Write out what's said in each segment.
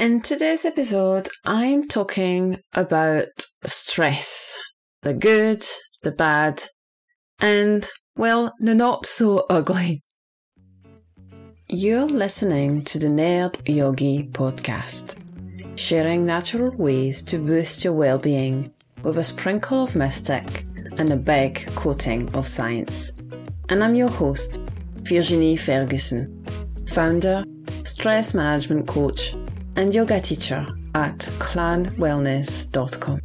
In today's episode, I'm talking about stress the good, the bad, and, well, the not so ugly. You're listening to the Nerd Yogi podcast, sharing natural ways to boost your well being with a sprinkle of mystic and a big coating of science. And I'm your host, Virginie Ferguson, founder, stress management coach, and yoga teacher at clanwellness.com.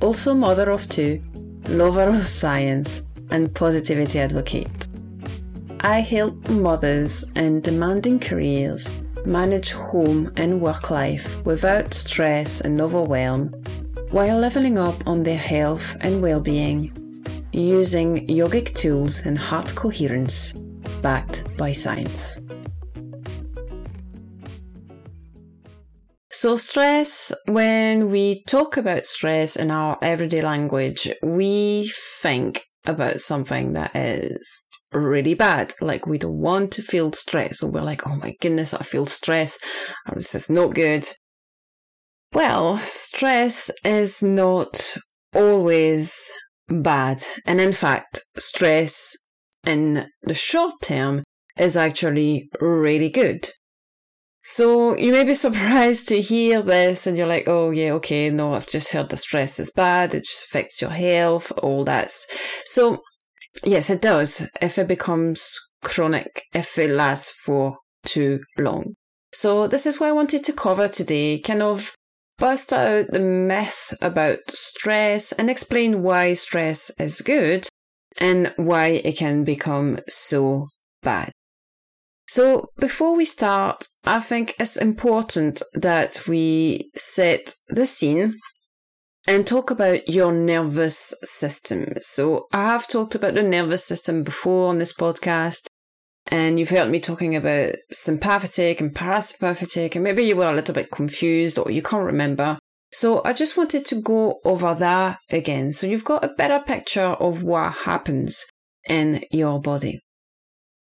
Also, mother of two, lover of science, and positivity advocate. I help mothers in demanding careers manage home and work life without stress and overwhelm while leveling up on their health and well being using yogic tools and heart coherence backed by science. So, stress, when we talk about stress in our everyday language, we think about something that is really bad. Like, we don't want to feel stress, So, we're like, oh my goodness, I feel stress. This is not good. Well, stress is not always bad. And in fact, stress in the short term is actually really good. So you may be surprised to hear this and you're like, oh yeah, okay, no, I've just heard the stress is bad. It just affects your health, all that. So yes, it does if it becomes chronic, if it lasts for too long. So this is what I wanted to cover today, kind of bust out the myth about stress and explain why stress is good and why it can become so bad. So, before we start, I think it's important that we set the scene and talk about your nervous system. So, I have talked about the nervous system before on this podcast, and you've heard me talking about sympathetic and parasympathetic, and maybe you were a little bit confused or you can't remember. So, I just wanted to go over that again so you've got a better picture of what happens in your body.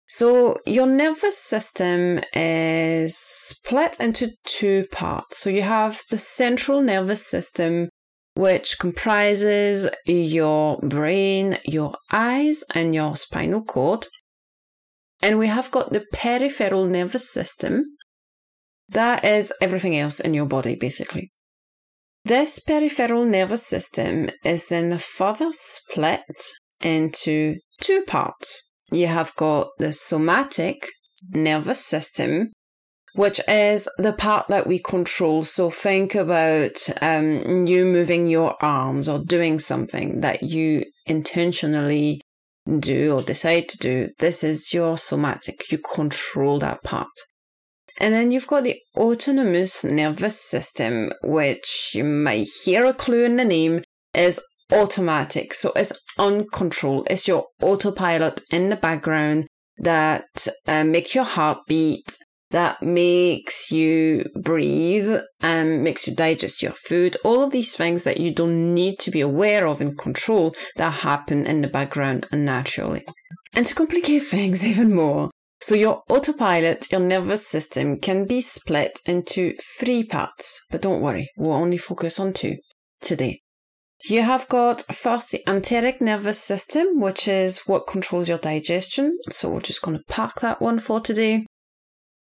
So your nervous system is split into two parts. So you have the central nervous system, which comprises your brain, your eyes, and your spinal cord. And we have got the peripheral nervous system. That is everything else in your body, basically. This peripheral nervous system is then further split into two parts you have got the somatic nervous system, which is the part that we control. So think about um, you moving your arms or doing something that you intentionally do or decide to do. This is your somatic. You control that part. And then you've got the autonomous nervous system, which you might hear a clue in the name, is automatic. So it's uncontrolled. It's your autopilot in the background that uh, makes your heart beat, that makes you breathe and makes you digest your food. All of these things that you don't need to be aware of and control that happen in the background naturally. And to complicate things even more, so your autopilot, your nervous system can be split into three parts, but don't worry, we'll only focus on two today. You have got first the enteric nervous system, which is what controls your digestion. So we're just going to park that one for today.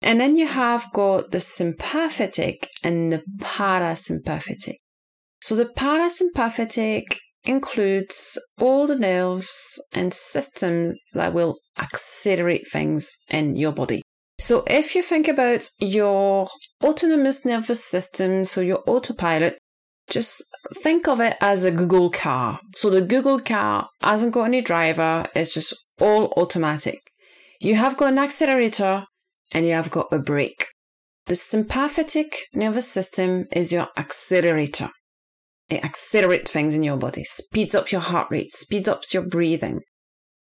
And then you have got the sympathetic and the parasympathetic. So the parasympathetic includes all the nerves and systems that will accelerate things in your body. So if you think about your autonomous nervous system, so your autopilot, just think of it as a Google car. So the Google car hasn't got any driver, it's just all automatic. You have got an accelerator and you have got a brake. The sympathetic nervous system is your accelerator. It accelerates things in your body, speeds up your heart rate, speeds up your breathing.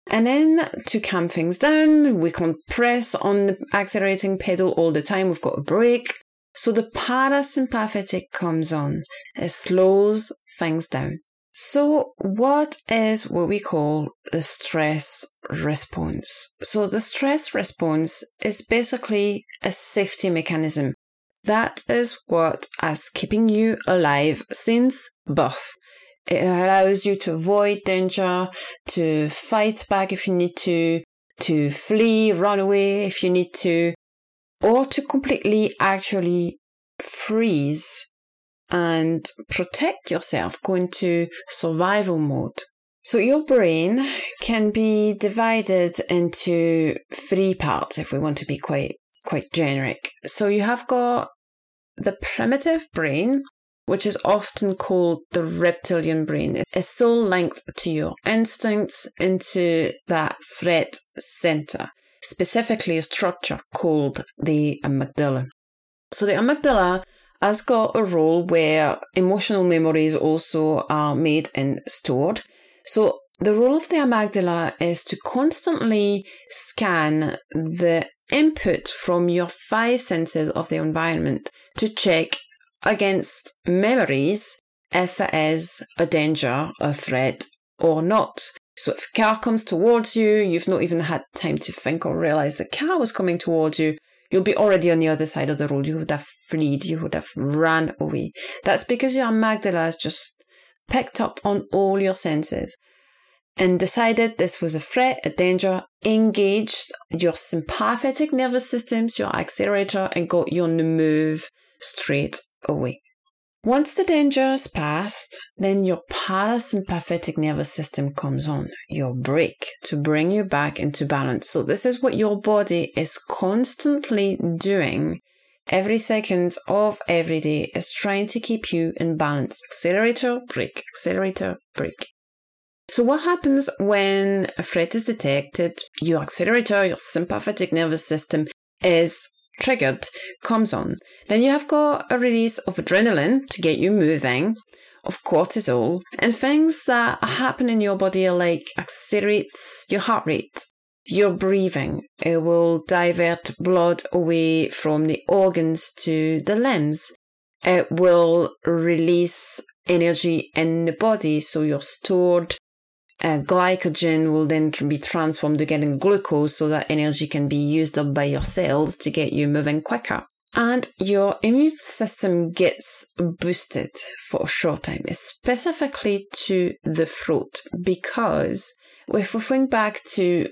And then to calm things down, we can press on the accelerating pedal all the time. We've got a brake. So the parasympathetic comes on. It slows things down. So what is what we call the stress response? So the stress response is basically a safety mechanism That is what is keeping you alive since birth. It allows you to avoid danger, to fight back if you need to, to flee, run away if you need to, or to completely actually freeze and protect yourself, go into survival mode. So your brain can be divided into three parts if we want to be quite quite generic. So you have got the primitive brain, which is often called the reptilian brain. It is so linked to your instincts into that threat center, specifically a structure called the amygdala. So the amygdala has got a role where emotional memories also are made and stored. So the role of the amygdala is to constantly scan the input from your five senses of the environment to check against memories if it is a danger, a threat, or not. So if a car comes towards you, you've not even had time to think or realize the car was coming towards you, you'll be already on the other side of the road. You would have fled, you would have ran away. That's because your amygdala has just picked up on all your senses and decided this was a threat, a danger, engaged your sympathetic nervous systems, your accelerator, and got you on the move straight away. Once the danger is past, then your parasympathetic nervous system comes on, your brake, to bring you back into balance. So this is what your body is constantly doing every second of every day is trying to keep you in balance. Accelerator, brake, accelerator, brake. So what happens when a threat is detected? Your accelerator, your sympathetic nervous system is triggered, comes on. Then you have got a release of adrenaline to get you moving, of cortisol, and things that happen in your body are like accelerates your heart rate, your breathing. It will divert blood away from the organs to the limbs. It will release energy in the body, so your stored uh, glycogen will then be transformed again in glucose so that energy can be used up by your cells to get you moving quicker. And your immune system gets boosted for a short time, specifically to the throat, because if we think back to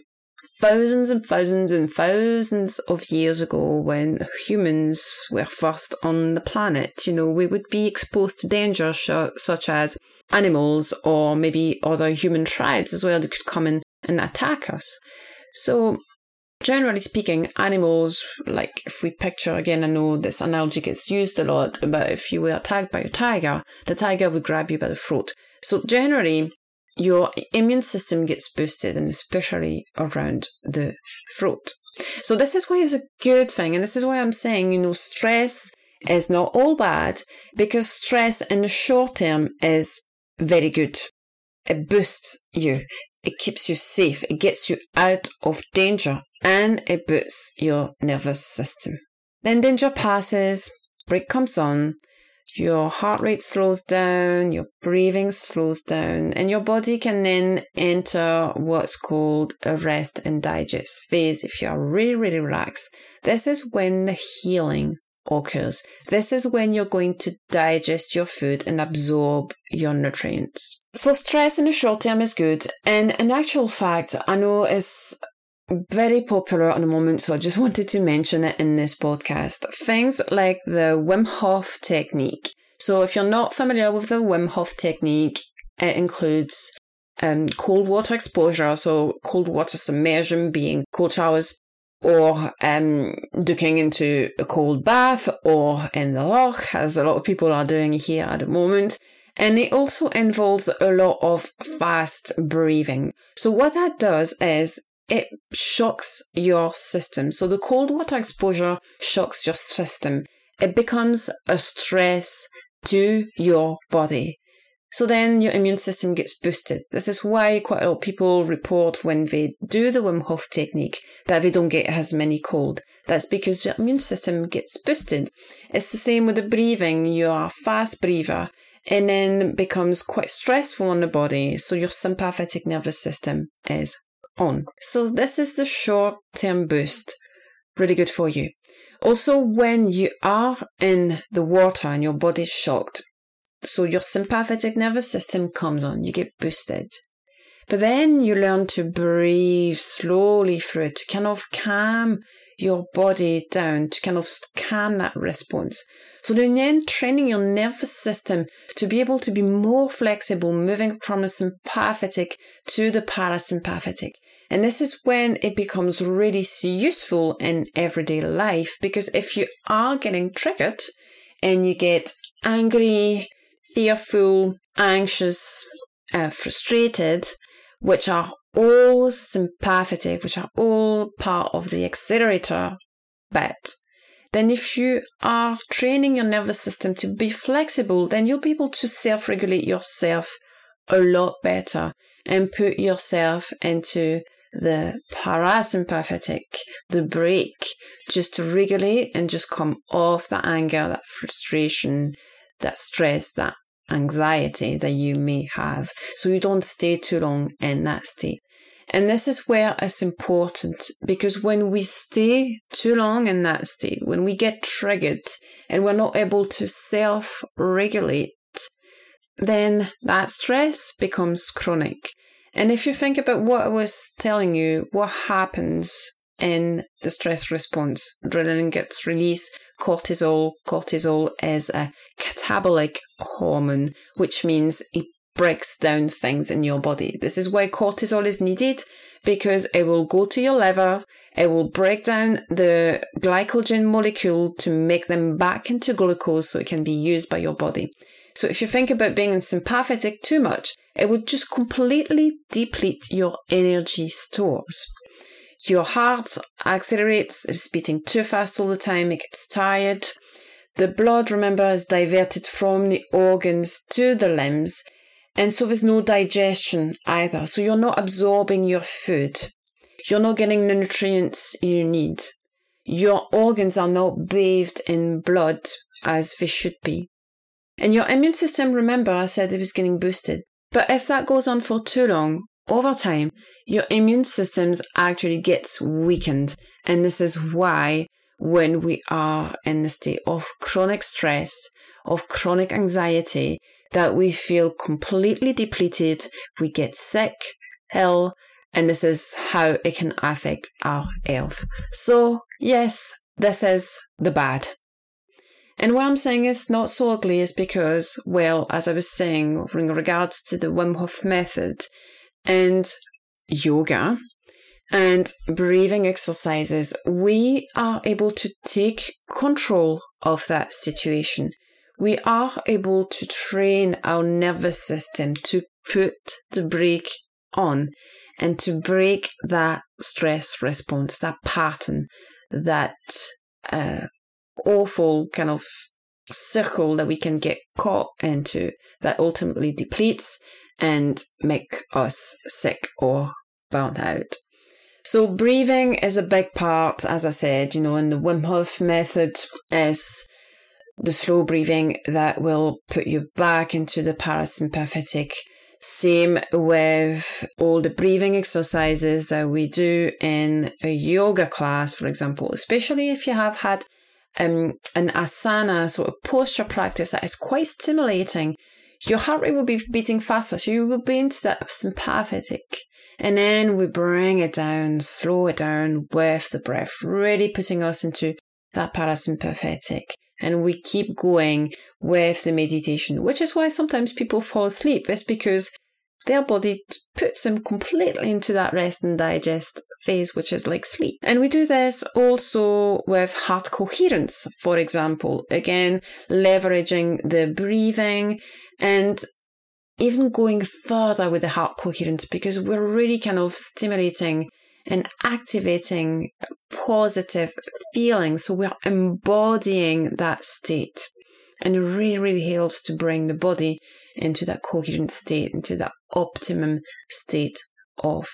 thousands and thousands and thousands of years ago when humans were first on the planet, you know, we would be exposed to danger sh- such as animals or maybe other human tribes as well that could come in and attack us. So, generally speaking, animals, like if we picture again, I know this analogy gets used a lot, but if you were attacked by a tiger, the tiger would grab you by the throat. So, generally, your immune system gets boosted and especially around the throat. So this is why it's a good thing. And this is why I'm saying, you know, stress is not all bad because stress in the short term is very good. It boosts you. It keeps you safe. It gets you out of danger and it boosts your nervous system. Then danger passes, brake comes on, your heart rate slows down, your breathing slows down, and your body can then enter what's called a rest and digest phase if you are really, really relaxed. This is when the healing occurs. This is when you're going to digest your food and absorb your nutrients. So stress in the short term is good. And in actual fact, I know it's very popular at the moment, so I just wanted to mention it in this podcast. Things like the Wim Hof technique. So, if you're not familiar with the Wim Hof technique, it includes um, cold water exposure, so cold water submersion being cold showers, or um, ducking into a cold bath, or in the loch, as a lot of people are doing here at the moment. And it also involves a lot of fast breathing. So, what that does is it shocks your system. So the cold water exposure shocks your system. It becomes a stress to your body. So then your immune system gets boosted. This is why quite a lot of people report when they do the Wim Hof technique that they don't get as many cold. That's because your immune system gets boosted. It's the same with the breathing. You're a fast breather and then becomes quite stressful on the body. So your sympathetic nervous system is on. So this is the short term boost. Really good for you. Also, when you are in the water and your body's shocked, so your sympathetic nervous system comes on, you get boosted. But then you learn to breathe slowly through it to kind of calm your body down, to kind of calm that response. So then training your nervous system to be able to be more flexible, moving from the sympathetic to the parasympathetic. And this is when it becomes really useful in everyday life because if you are getting triggered and you get angry, fearful, anxious, uh, frustrated, which are all sympathetic, which are all part of the accelerator bed, then if you are training your nervous system to be flexible, then you'll be able to self regulate yourself a lot better and put yourself into the parasympathetic, the brake, just to regulate and just come off that anger, that frustration, that stress, that anxiety that you may have. So you don't stay too long in that state. And this is where it's important because when we stay too long in that state, when we get triggered and we're not able to self regulate, then that stress becomes chronic. And if you think about what I was telling you, what happens in the stress response, adrenaline gets released, cortisol. Cortisol is a catabolic hormone, which means it breaks down things in your body. This is why cortisol is needed because it will go to your liver, it will break down the glycogen molecule to make them back into glucose so it can be used by your body. So if you think about being in sympathetic too much, it would just completely deplete your energy stores. Your heart accelerates, it's beating too fast all the time, it gets tired. The blood, remember, is diverted from the organs to the limbs, and so there's no digestion either. So you're not absorbing your food. You're not getting the nutrients you need. Your organs are not bathed in blood as they should be. And your immune system, remember, I said it was getting boosted. But if that goes on for too long, over time, your immune systems actually gets weakened. And this is why when we are in the state of chronic stress, of chronic anxiety, that we feel completely depleted, we get sick, ill, and this is how it can affect our health. So, yes, this is the bad. And why I'm saying it's not so ugly is because, well, as I was saying, in regards to the Wim Hof method and yoga and breathing exercises, we are able to take control of that situation. We are able to train our nervous system to put the brake on and to break that stress response, that pattern, that uh, awful kind of circle that we can get caught into that ultimately depletes and make us sick or burnt out. So breathing is a big part, as I said, you know, and the Wim Hof method is the slow breathing that will put you back into the parasympathetic. Same with all the breathing exercises that we do in a yoga class, for example, especially if you have had um, an asana sort of posture practice that is quite stimulating, your heart rate will be beating faster. So you will be into that sympathetic. And then we bring it down, slow it down with the breath, really putting us into that parasympathetic. And we keep going with the meditation, which is why sometimes people fall asleep. It's because their body puts them completely into that rest and digest phase, which is like sleep. And we do this also with heart coherence, for example. Again, leveraging the breathing and even going further with the heart coherence because we're really kind of stimulating and activating positive feelings. So we're embodying that state. And it really, really helps to bring the body into that coherent state, into that optimum state of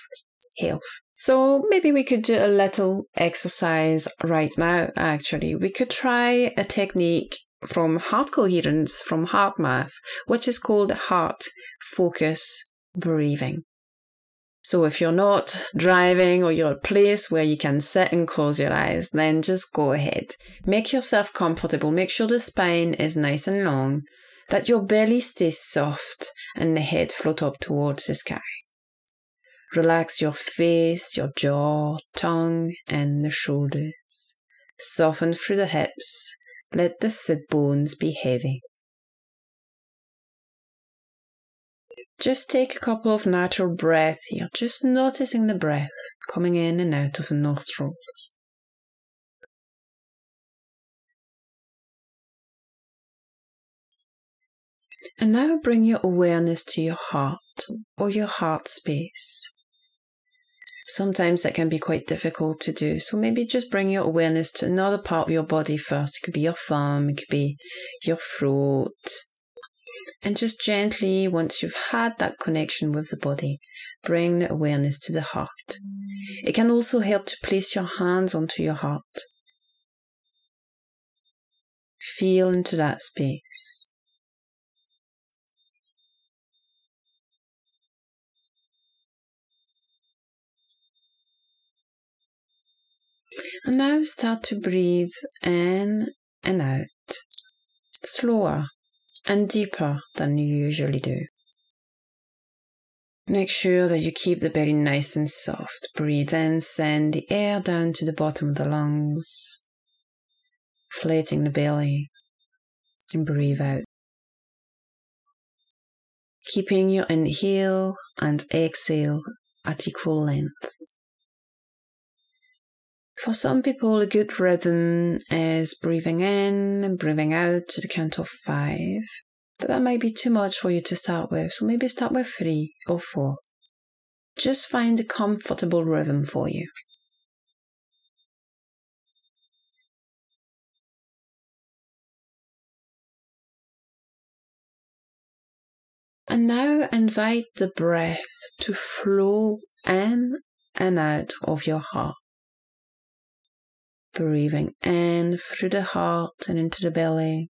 health. So maybe we could do a little exercise right now, actually. We could try a technique from heart coherence from HeartMath, which is called heart focus breathing. So if you're not driving or you're a place where you can sit and close your eyes, then just go ahead. Make yourself comfortable. Make sure the spine is nice and long, that your belly stays soft and the head float up towards the sky. Relax your face, your jaw, tongue, and the shoulders. Soften through the hips. Let the sit bones be heavy. Just take a couple of natural breaths here, just noticing the breath coming in and out of the nostrils. And now bring your awareness to your heart or your heart space. Sometimes that can be quite difficult to do. So maybe just bring your awareness to another part of your body first. It could be your thumb, it could be your throat. And just gently, once you've had that connection with the body, bring the awareness to the heart. It can also help to place your hands onto your heart. Feel into that space. And now start to breathe in and out, slower and deeper than you usually do. Make sure that you keep the belly nice and soft. Breathe in, send the air down to the bottom of the lungs, inflating the belly, and breathe out. Keeping your inhale and exhale at equal length. For some people, a good rhythm is breathing in and breathing out to the count of five, but that might be too much for you to start with, so maybe start with three or four. Just find a comfortable rhythm for you. And now invite the breath to flow in and out of your heart breathing in through the heart and into the belly,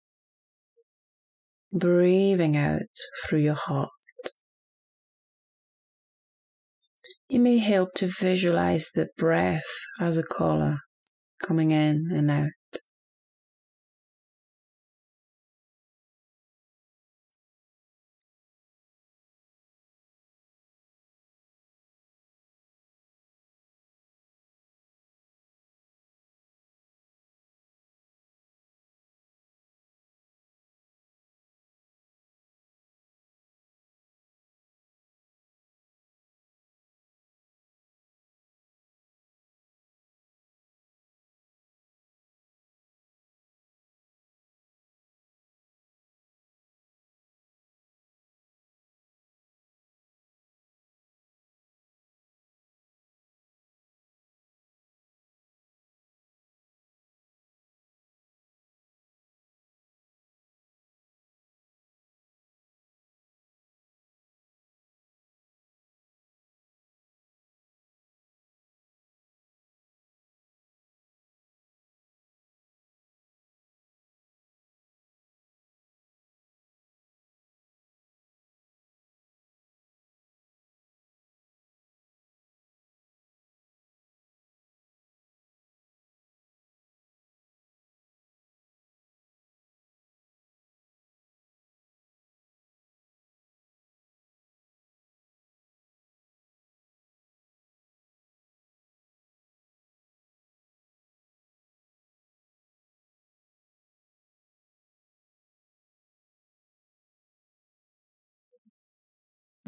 breathing out through your heart. It may help to visualize the breath as a color coming in and out.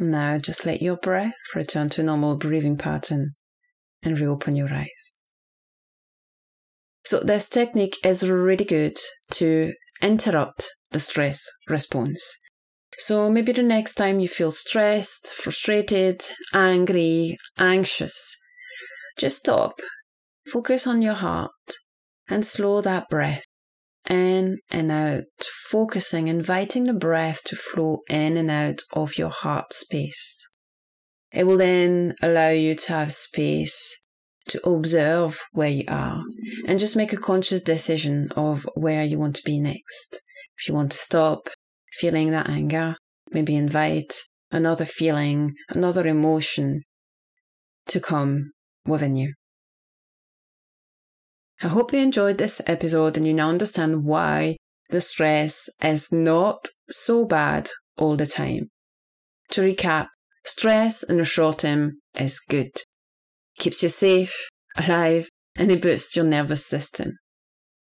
Now just let your breath return to normal breathing pattern and reopen your eyes. So this technique is really good to interrupt the stress response. So maybe the next time you feel stressed, frustrated, angry, anxious, just stop, focus on your heart and slow that breath in and out, focusing, inviting the breath to flow in and out of your heart space. It will then allow you to have space to observe where you are and just make a conscious decision of where you want to be next. If you want to stop feeling that anger, maybe invite another feeling, another emotion to come within you. I hope you enjoyed this episode and you now understand why the stress is not so bad all the time. To recap, stress in the short term is good. Keeps you safe, alive, and it boosts your nervous system.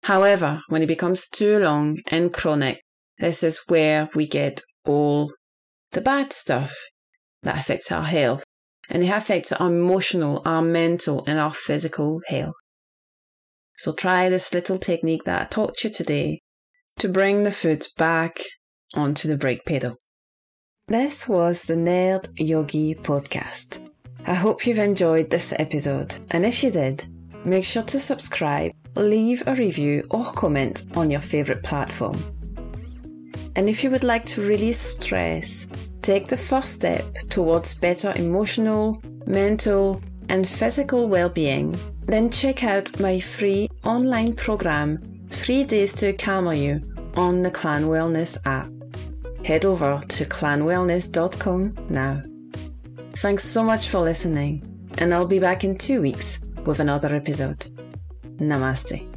However, when it becomes too long and chronic, this is where we get all the bad stuff that affects our health. And it affects our emotional, our mental, and our physical health. So try this little technique that I taught you today to bring the foot back onto the brake pedal. This was the Nerd Yogi podcast. I hope you've enjoyed this episode, and if you did, make sure to subscribe, leave a review, or comment on your favourite platform. And if you would like to release stress, take the first step towards better emotional, mental, and physical well being, then check out my free online program, Three Days to Calm You, on the Clan Wellness app. Head over to clanwellness.com now. Thanks so much for listening, and I'll be back in two weeks with another episode. Namaste.